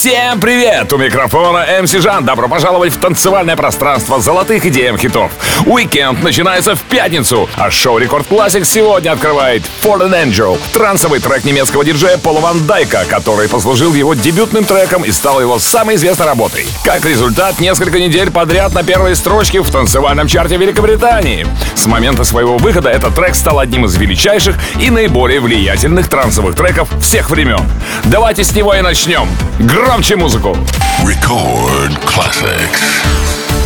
Всем привет! У микрофона MC Жан. Добро пожаловать в танцевальное пространство золотых EDM хитов. Уикенд начинается в пятницу, а шоу Record Classics сегодня открывает For An Angel, трансовый трек немецкого диджея Пола Ван Дайка, который послужил его дебютным треком и стал его самой известной работой. Как результат, несколько недель подряд на первой строчке в танцевальном чарте Великобритании. С момента своего выхода этот трек стал одним из величайших и наиболее влиятельных трансовых треков всех времен. Давайте с него и начнем. Громче музыку! Record Classics.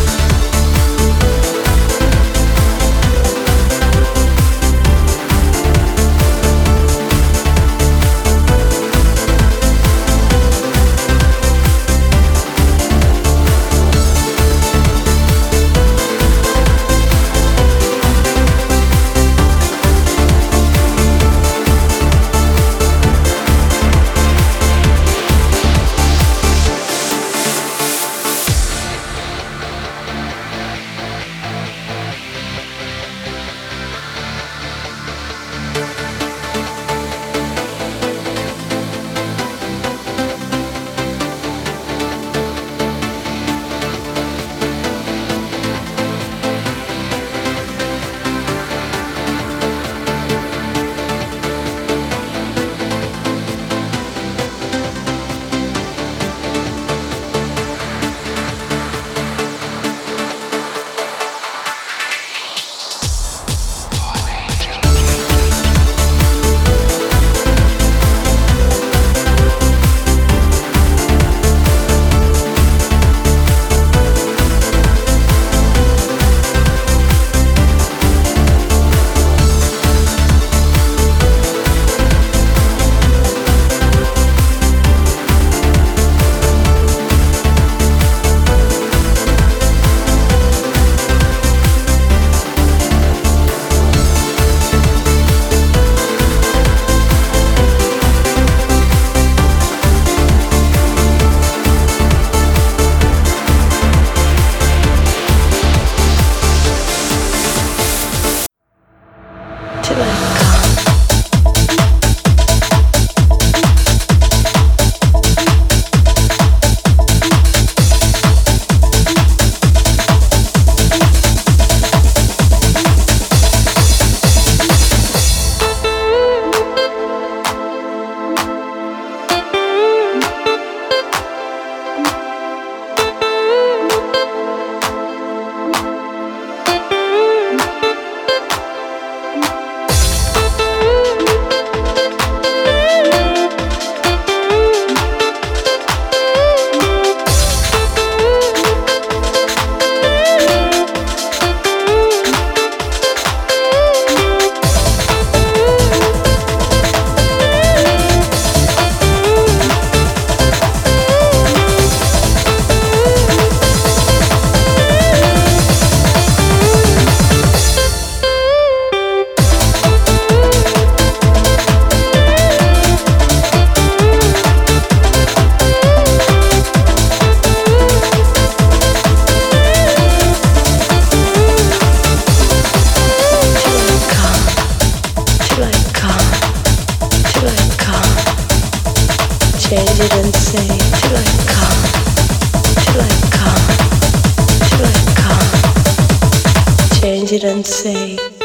Change it and say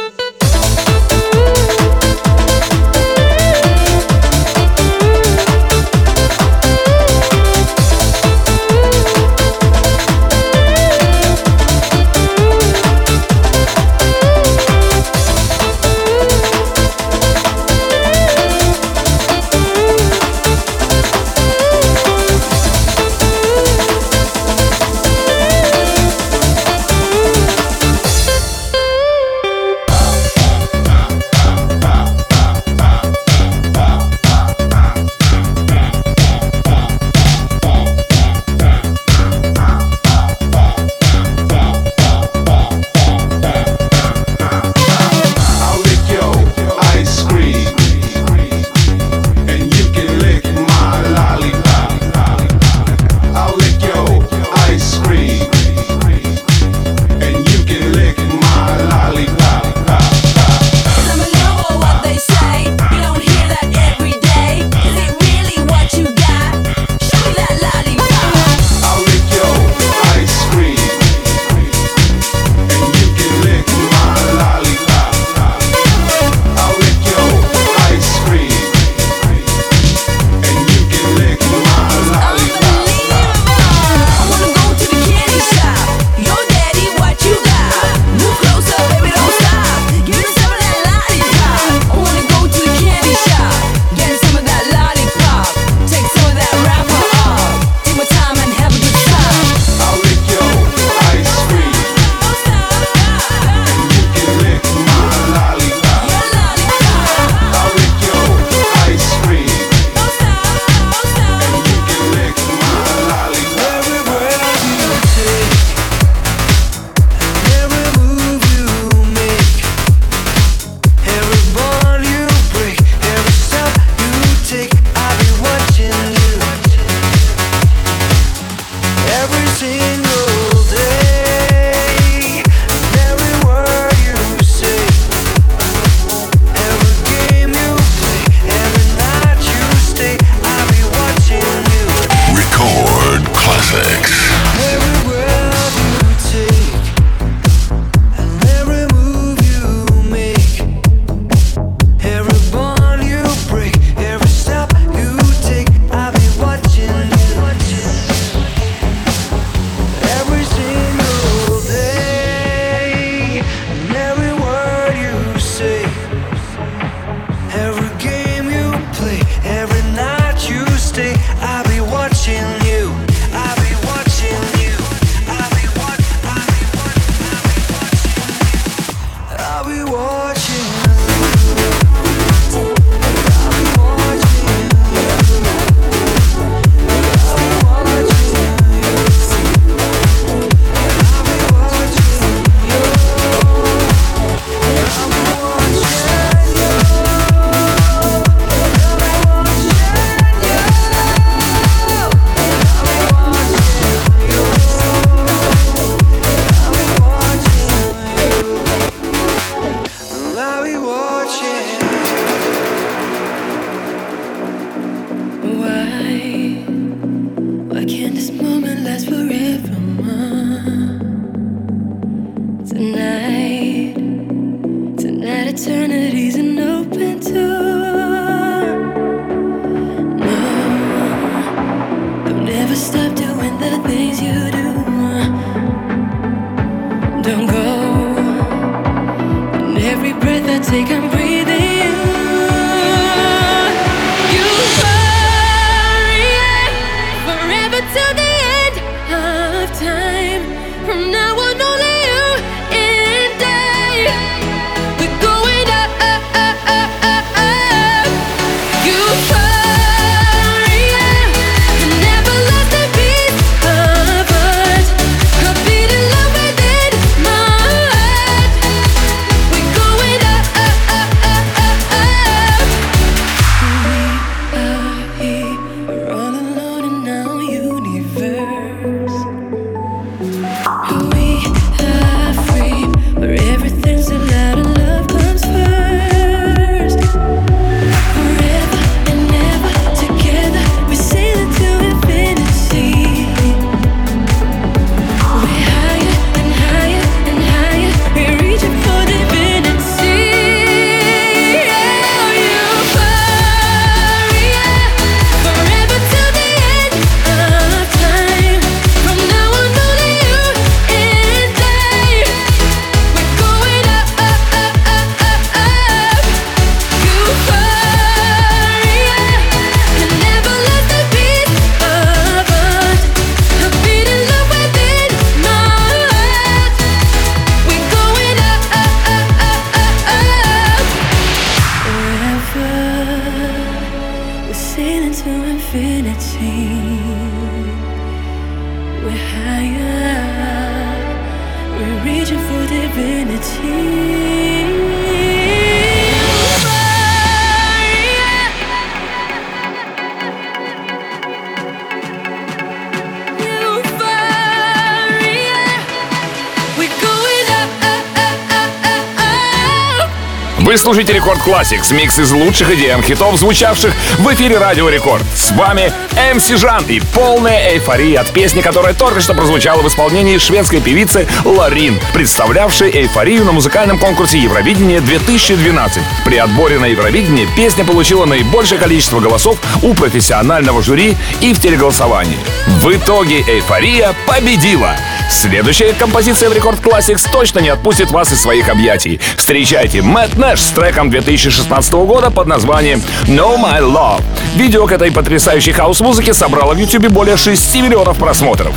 Вы слушаете Record Classics, микс из лучших EDM хитов, звучавших в эфире Радио Рекорд. С вами MC Жан и полная эйфория от песни, которая только что прозвучала в исполнении шведской певицы Лорин, представлявшей эйфорию на музыкальном конкурсе Евровидения 2012. При отборе на Евровидение песня получила наибольшее количество голосов у профессионального жюри и в телеголосовании. В итоге эйфория победила. Следующая композиция в Record Classics точно не отпустит вас из своих объятий. Встречайте Мэтт Нэш с треком 2016 года под названием Know My Love. Видео к этой потрясающей хаус-музыке собрало в YouTube более 6 миллионов просмотров.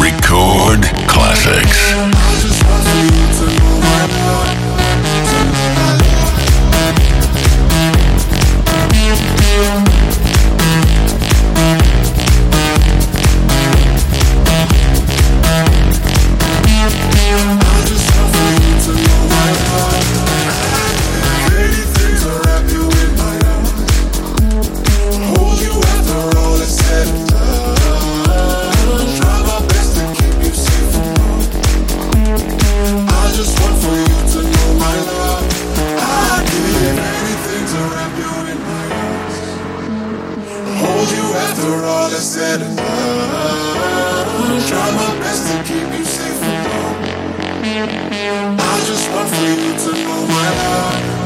Record Classics. For all I said and done, try my best to keep you safe from home. I just want for you to know my love.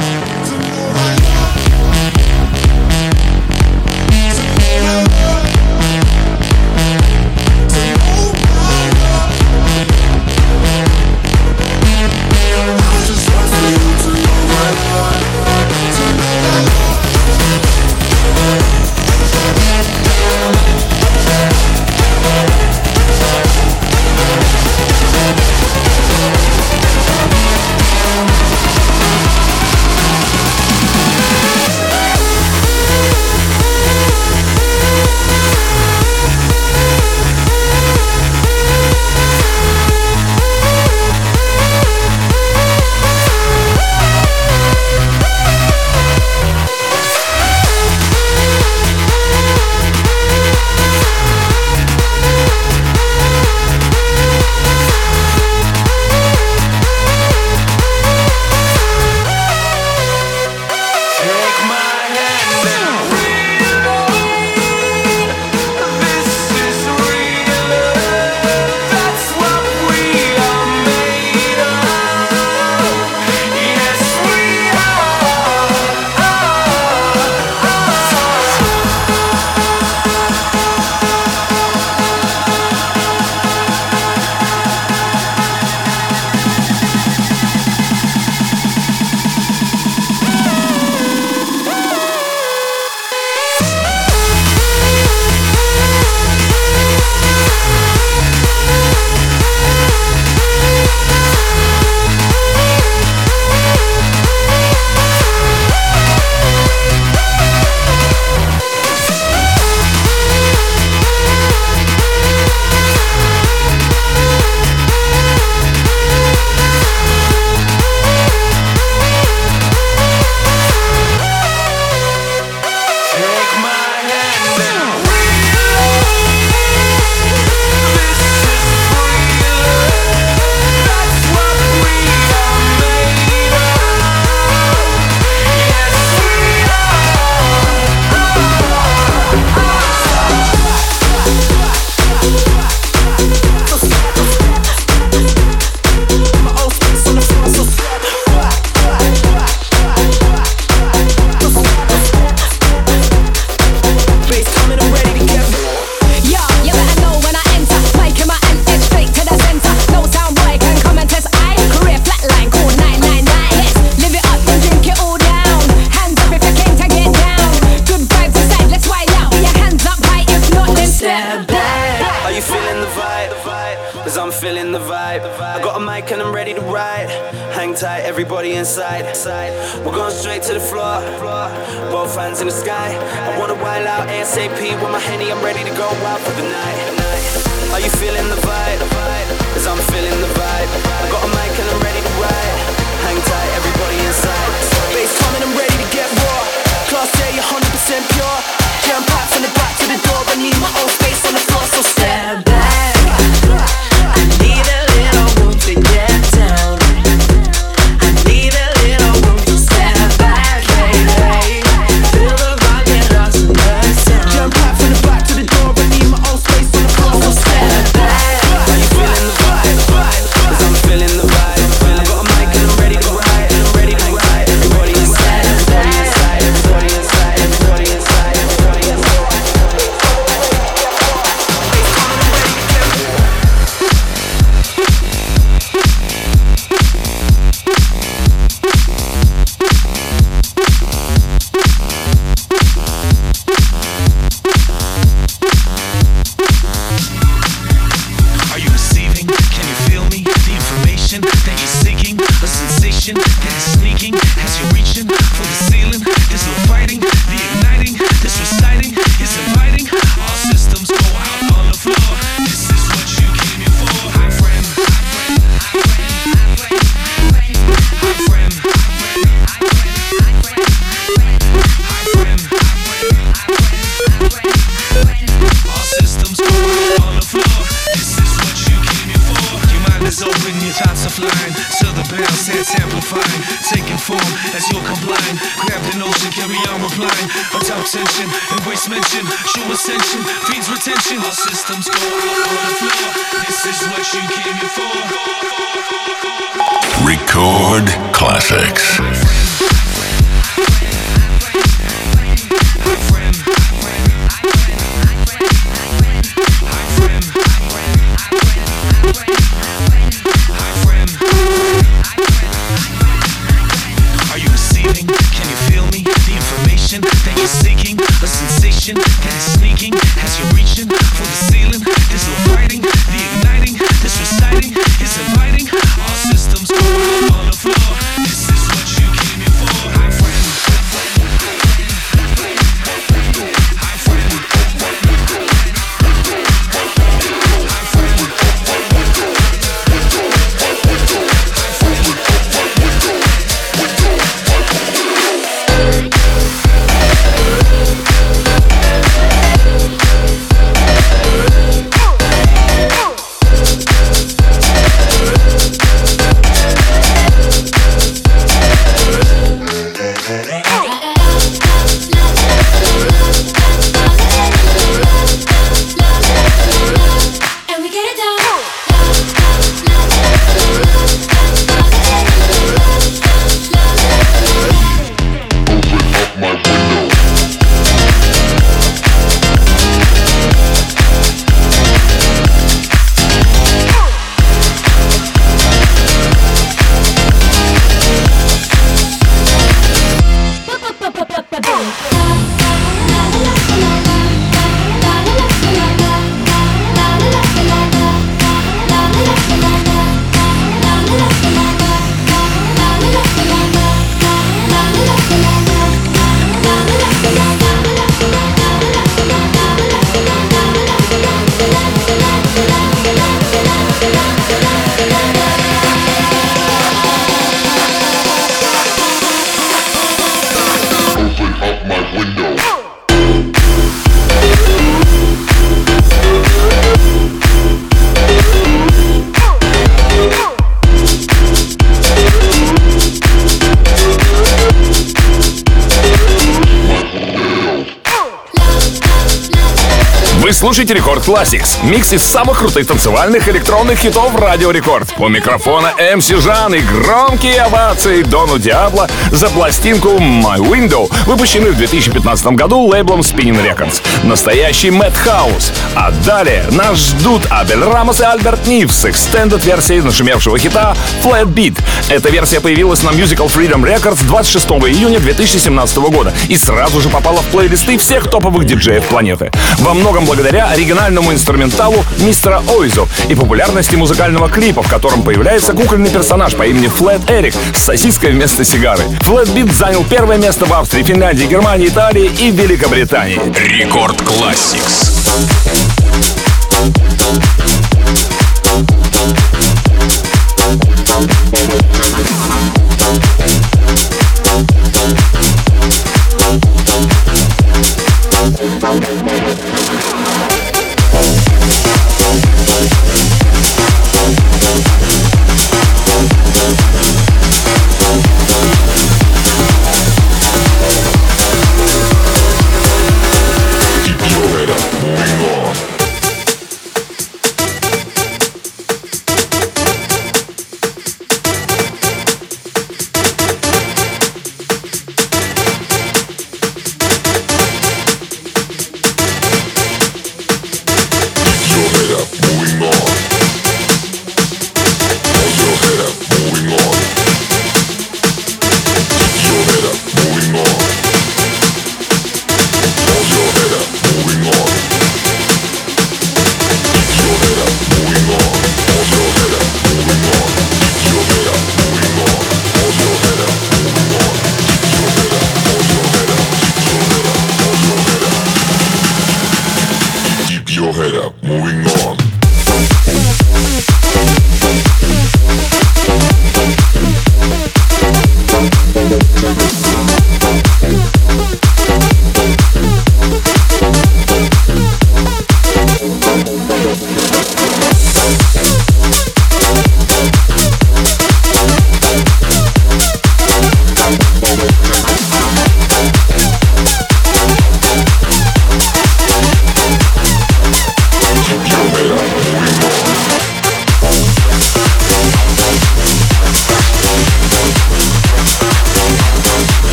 Record Classics. Микс из самых крутых танцевальных электронных хитов Радио Рекорд. У микрофона MC Жан и громкие овации Дону Диабло за пластинку My Window, выпущенную в 2015 году лейблом Spinnin' Records. Настоящий mad house. А далее нас ждут Абель Рамос и Альберт Нив с extended версией нашумевшего хита Flat Beat. Эта версия появилась на Musical Freedom Records 26 июня 2017 года и сразу же попала в плейлисты всех топовых диджеев планеты. Во многом благодаря оригинальному инструменталу мистера Ойзо и популярности музыкального клипа, в котором появляется кукольный персонаж по имени Флэт Эрик с сосиской вместо сигары. Flat Beat занял первое место в Австрии, Финляндии, Германии, Италии и Великобритании. Record Classics.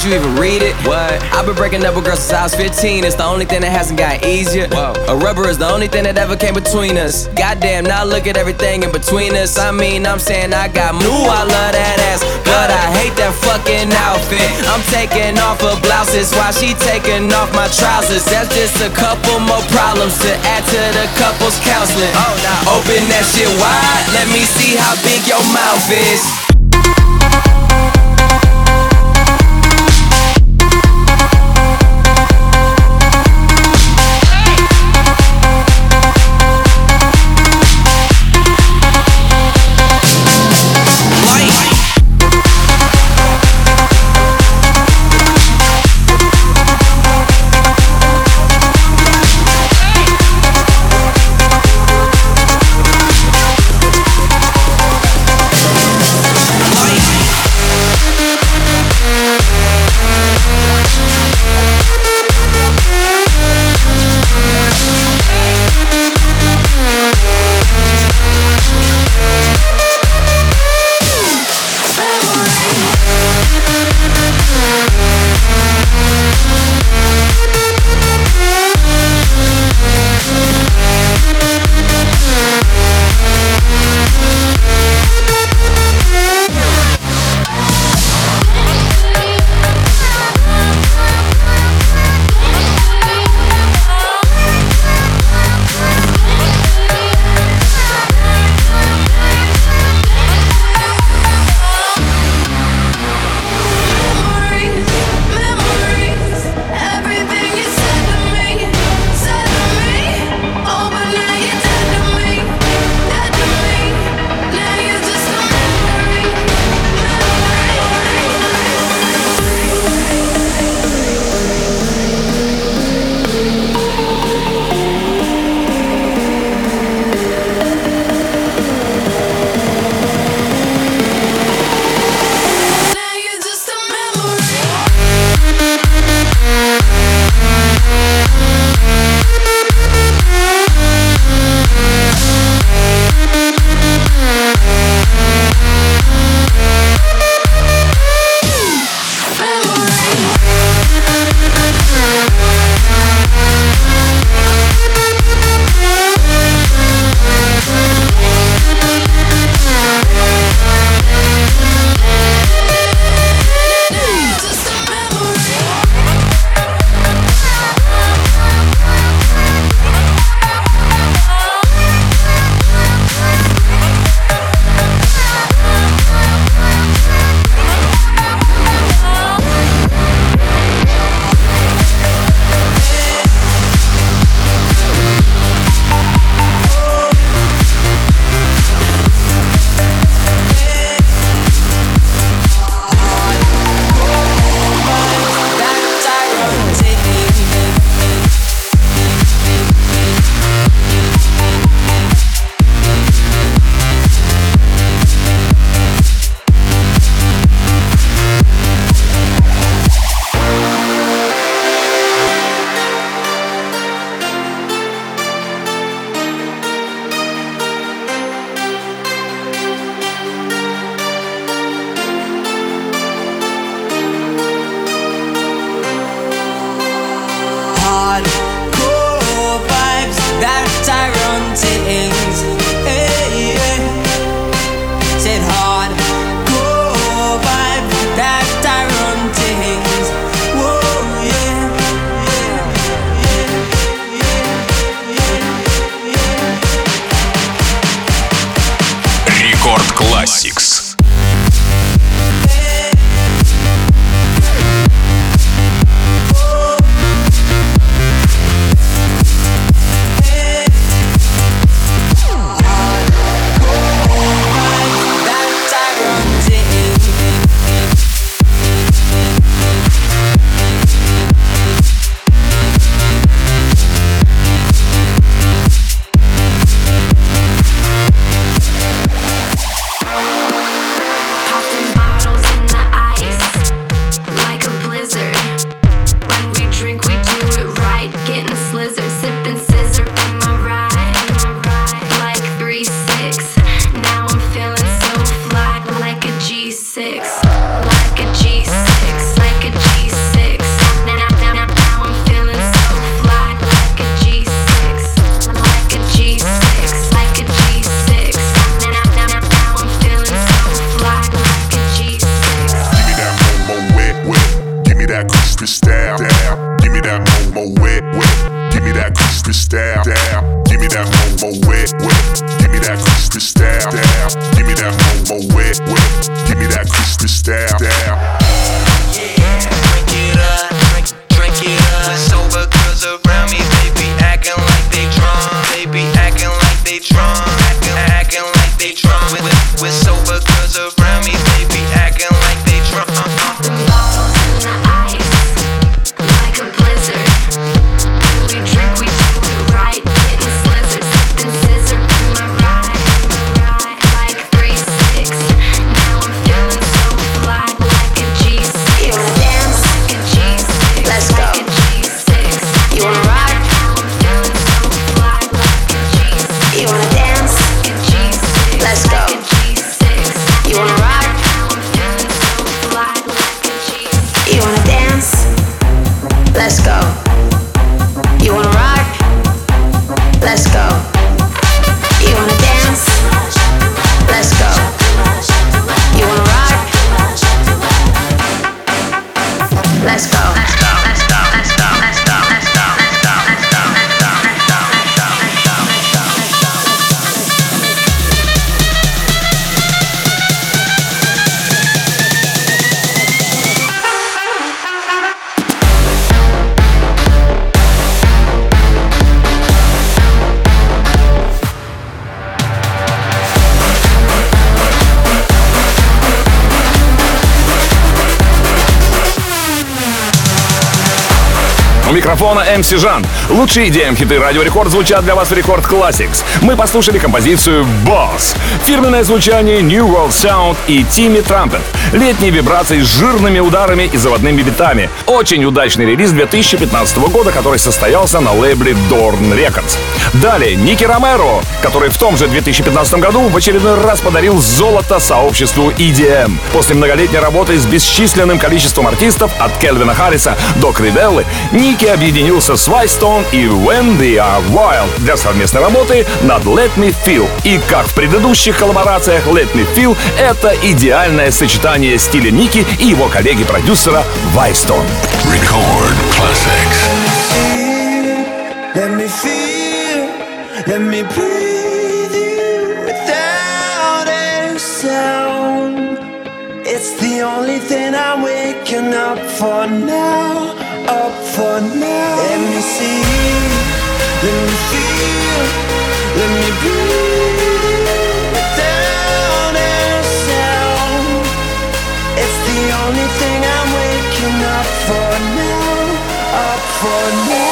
Did you even read it? What? I've been breaking up with girls since I was 15. It's the only thing that hasn't got easier. Whoa. A rubber is the only thing that ever came between us. Goddamn, now look at everything in between us. I mean, I'm saying I got new, I love that ass. But I hate that fucking outfit. I'm taking off her blouses while she taking off my trousers. That's just a couple more problems to add to the couple's counseling. Oh, nah. Open that shit wide, let me see how big your mouth is. Let's go. You wanna ride? Микрофона MC Жан. Лучшие идеи хиты Радио Рекорд звучат для вас в Рекорд Classics. Мы послушали композицию Boss. Фирменное звучание New World Sound и Тимми Трампет. Летние вибрации с жирными ударами и заводными битами. Очень удачный релиз 2015 года, который состоялся на лейбле Dorn Records. Далее Ники Ромеро, который в том же 2015 году в очередной раз подарил золото сообществу EDM. После многолетней работы с бесчисленным количеством артистов от Кельвина Харриса до Кривеллы, Ники объединился с Вайстон и When They Are Wild для совместной работы над Let Me Feel. И как в предыдущих коллаборациях Let Me Feel, это идеальное сочетание стиля Ники и его коллеги-продюсера Вайстон. Record Classics. Let me feel, let me breathe you without a sound. It's the only thing I'm waking up for now. For now. Let me see, let me feel, let me breathe without a sound. It's the only thing I'm waking up for now, up for now.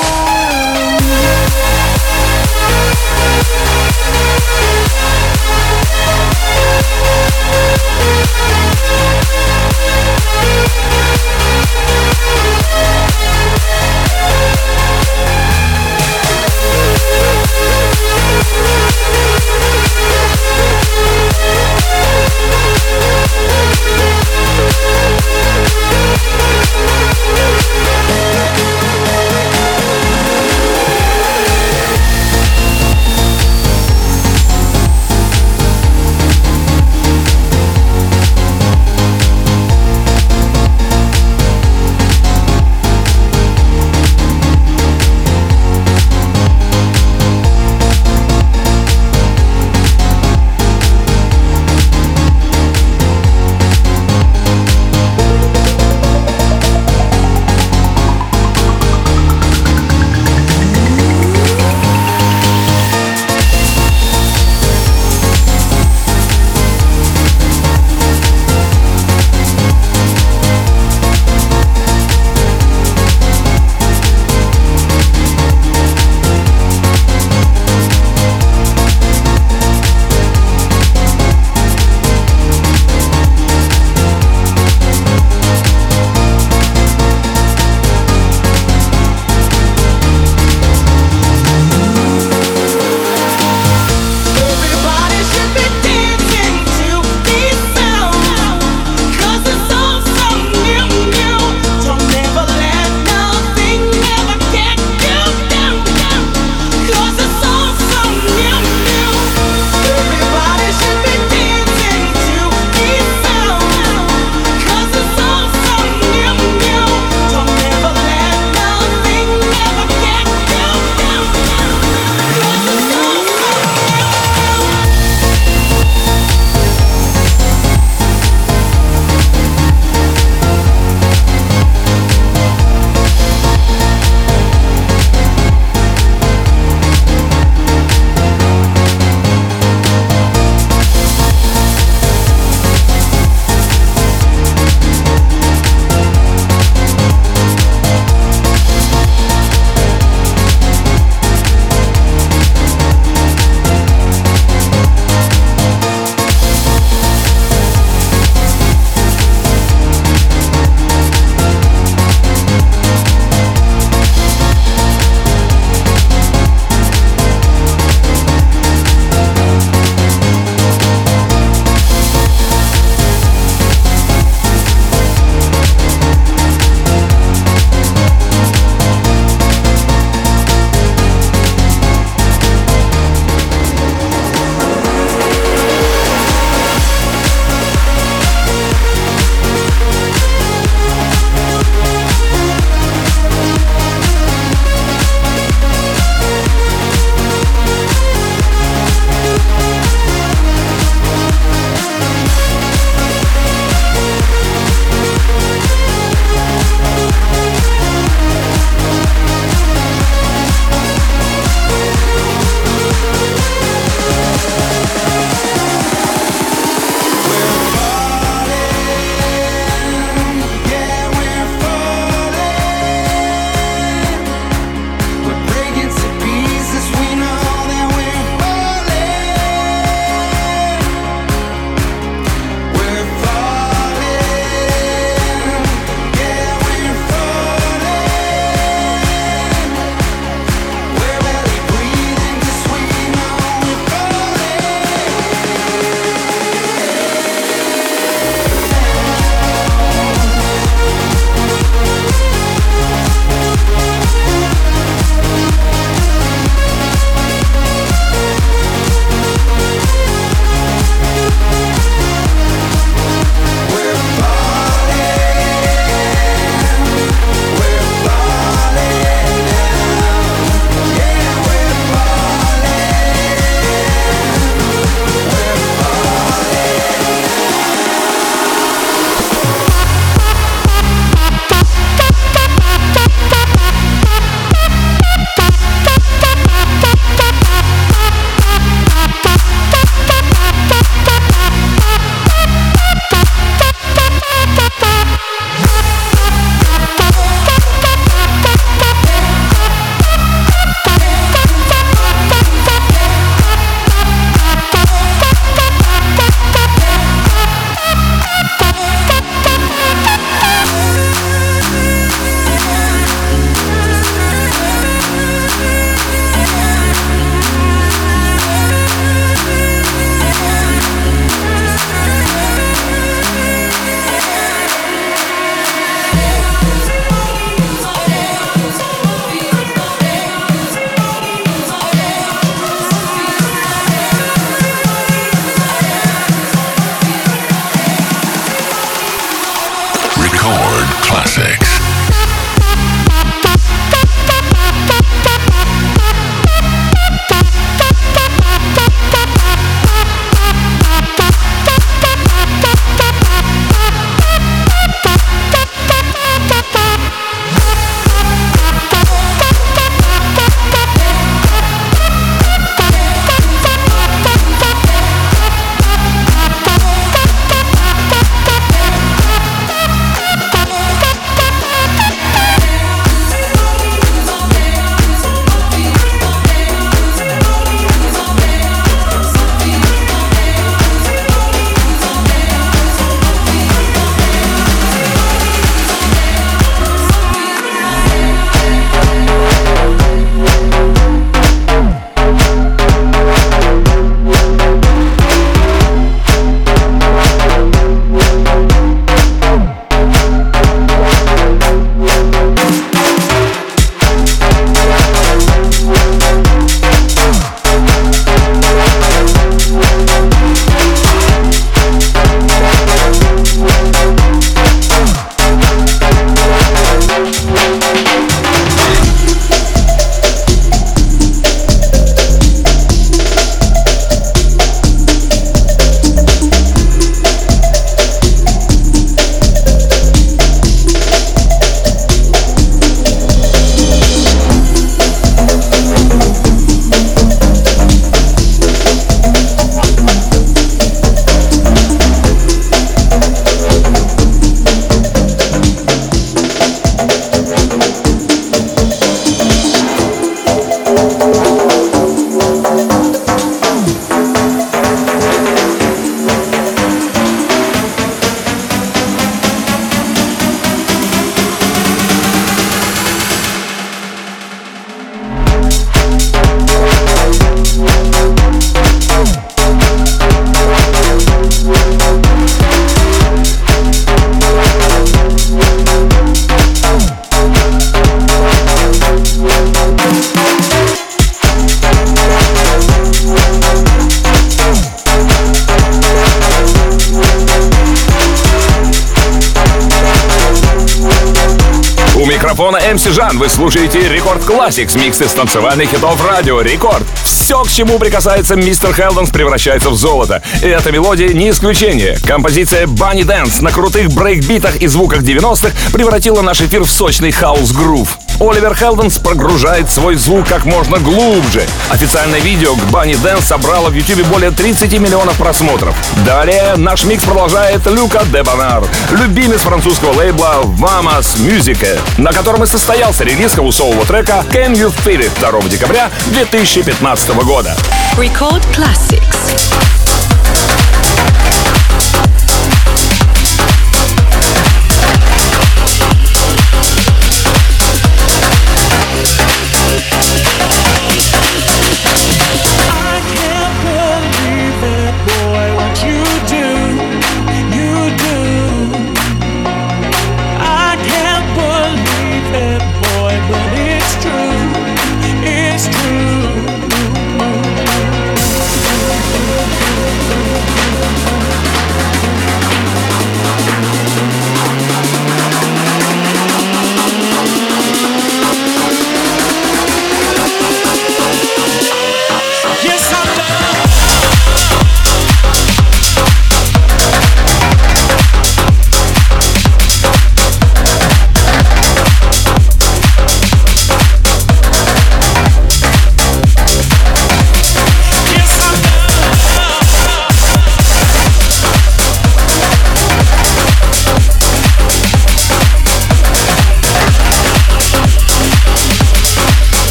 Микрофона MC Жан. Вы слушаете Record Classics, микс из танцевальных хитов радио Рекорд. Все, к чему прикасается мистер Хелденс, превращается в золото. И эта мелодия не исключение. Композиция Bunny Dance на крутых брейкбитах и звуках 90-х превратила наш эфир в сочный хаус-грув. Оливер Хелденс прогружает свой звук как можно глубже. Официальное видео к Bunny Dance собрало в YouTube более 30 миллионов просмотров. Далее наш микс продолжает Люка Дебанар, любимец французского лейбла Vamos Music, на котором и состоялся релиз хаусового трека Can You Feel It 2 декабря 2015 года. Record Classics.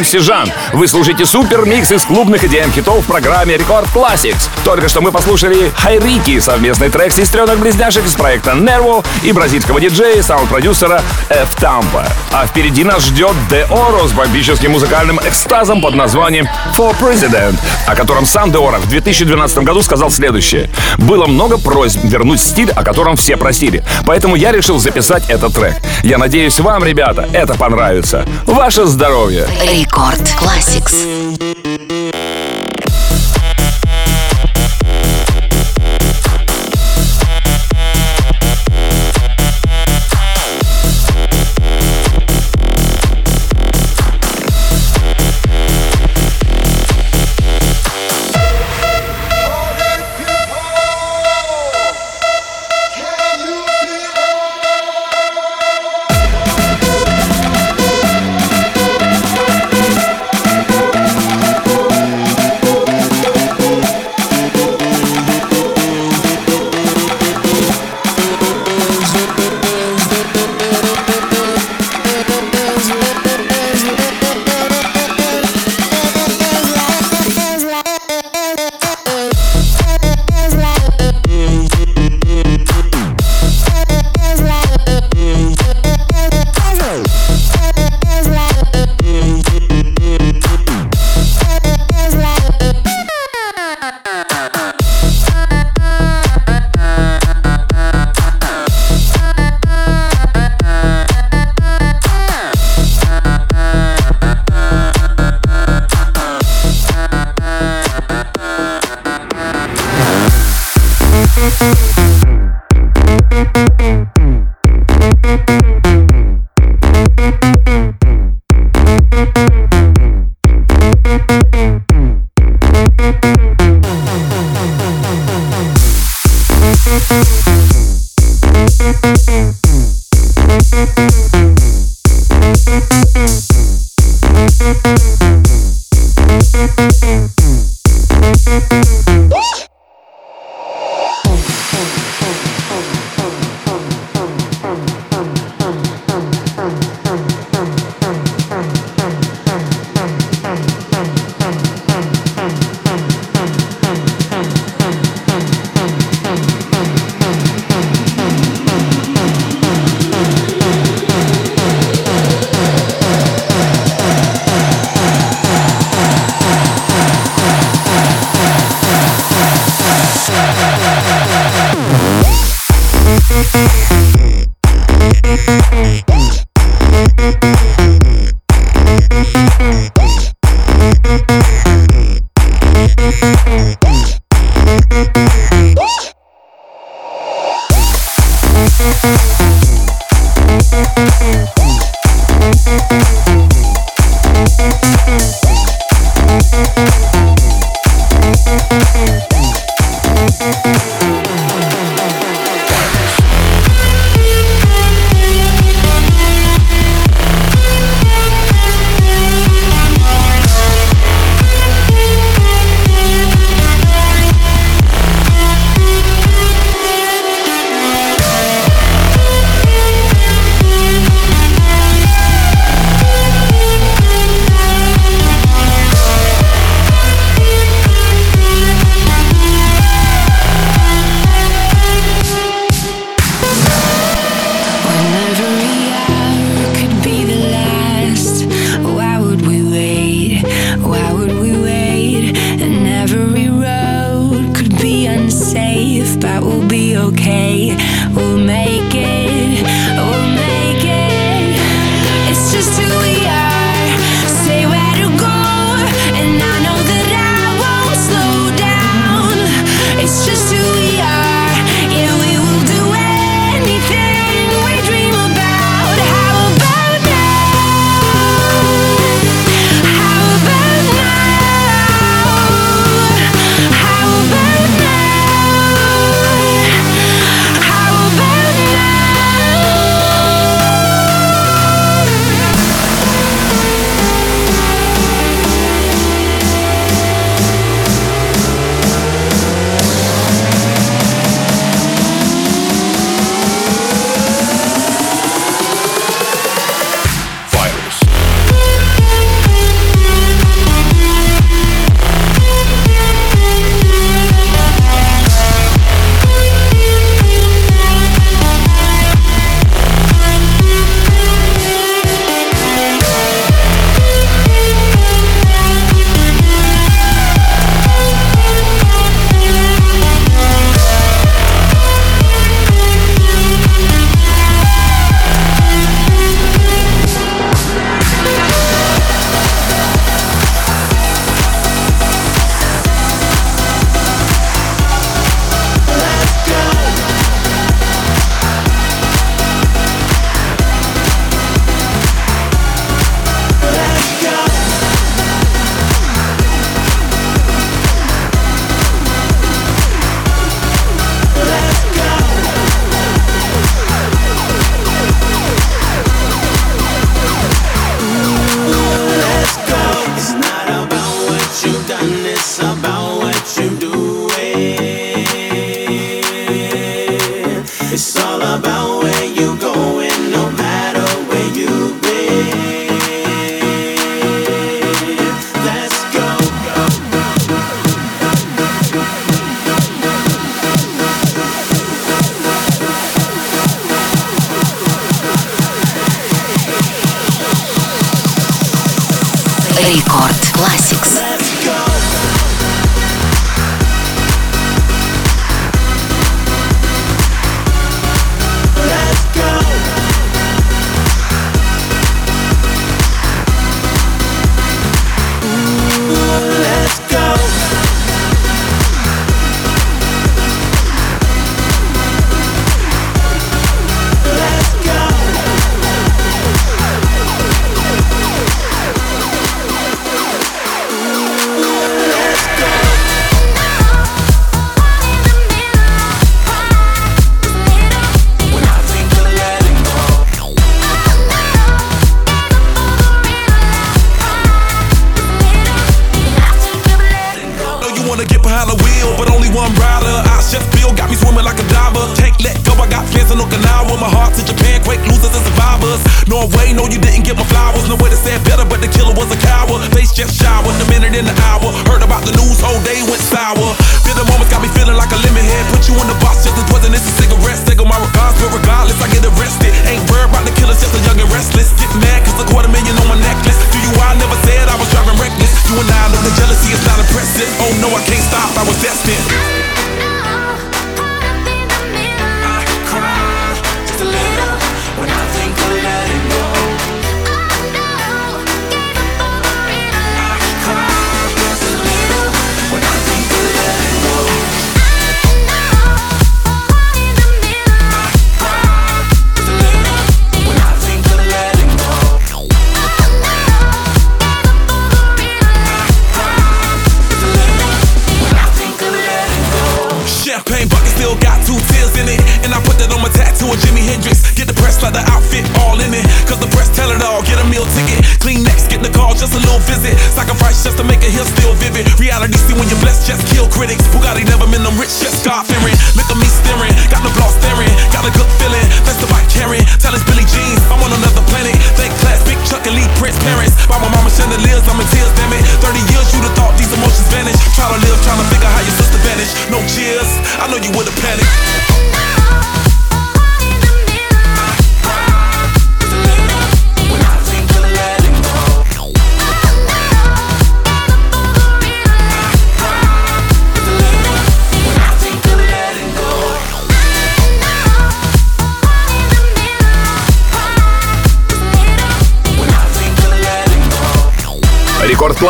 МС Жан. Вы слушаете супер микс из клубных идеям хитов в программе Рекорд Classics. Только что мы послушали Хайрики, совместный трек сестренок близняшек из проекта Nervo и бразильского диджея и саунд-продюсера F. Tampa. А впереди нас ждет Де Оро с бомбическим музыкальным экстазом под названием For President, о котором сам Де Оро в 2012 году сказал следующее. Было много просьб вернуть стиль, о котором все просили. Поэтому я решил записать этот трек. Я надеюсь, вам, ребята, это понравится. Ваше здоровье! Рекорд Классик. Classics.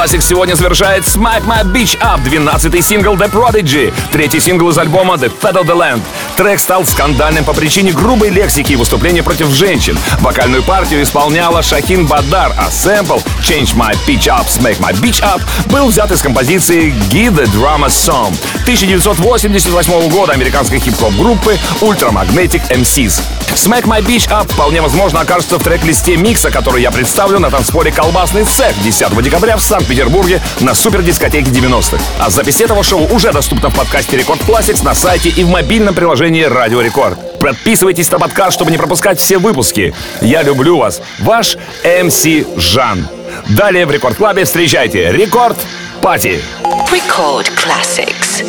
Classics сегодня завершает Smack My Bitch Up, 12-й сингл The Prodigy, третий сингл из альбома The Fat of the Land. Трек стал скандальным по причине грубой лексики и выступления против женщин. Вокальную партию исполняла Шахин Бадар, а сэмпл Change My Pitch Up, Smack My Bitch Up был взят из композиции Give the Drummer Some 1988 года американской хип-хоп группы Ultramagnetic MCs. Smack My Bitch Up вполне возможно окажется в трек-листе микса, который я представлю на танцполе «Колбасный цех» 10 декабря в Санкт-Петербурге на супер дискотеке 90-х. А запись этого шоу уже доступна в подкасте Record Classics на сайте и в мобильном приложении Радио Рекорд. Подписывайтесь на подкаст, чтобы не пропускать все выпуски. Я люблю вас. Ваш МС Жан. Далее в Рекорд Клабе встречайте Рекорд Пати. Record Classics.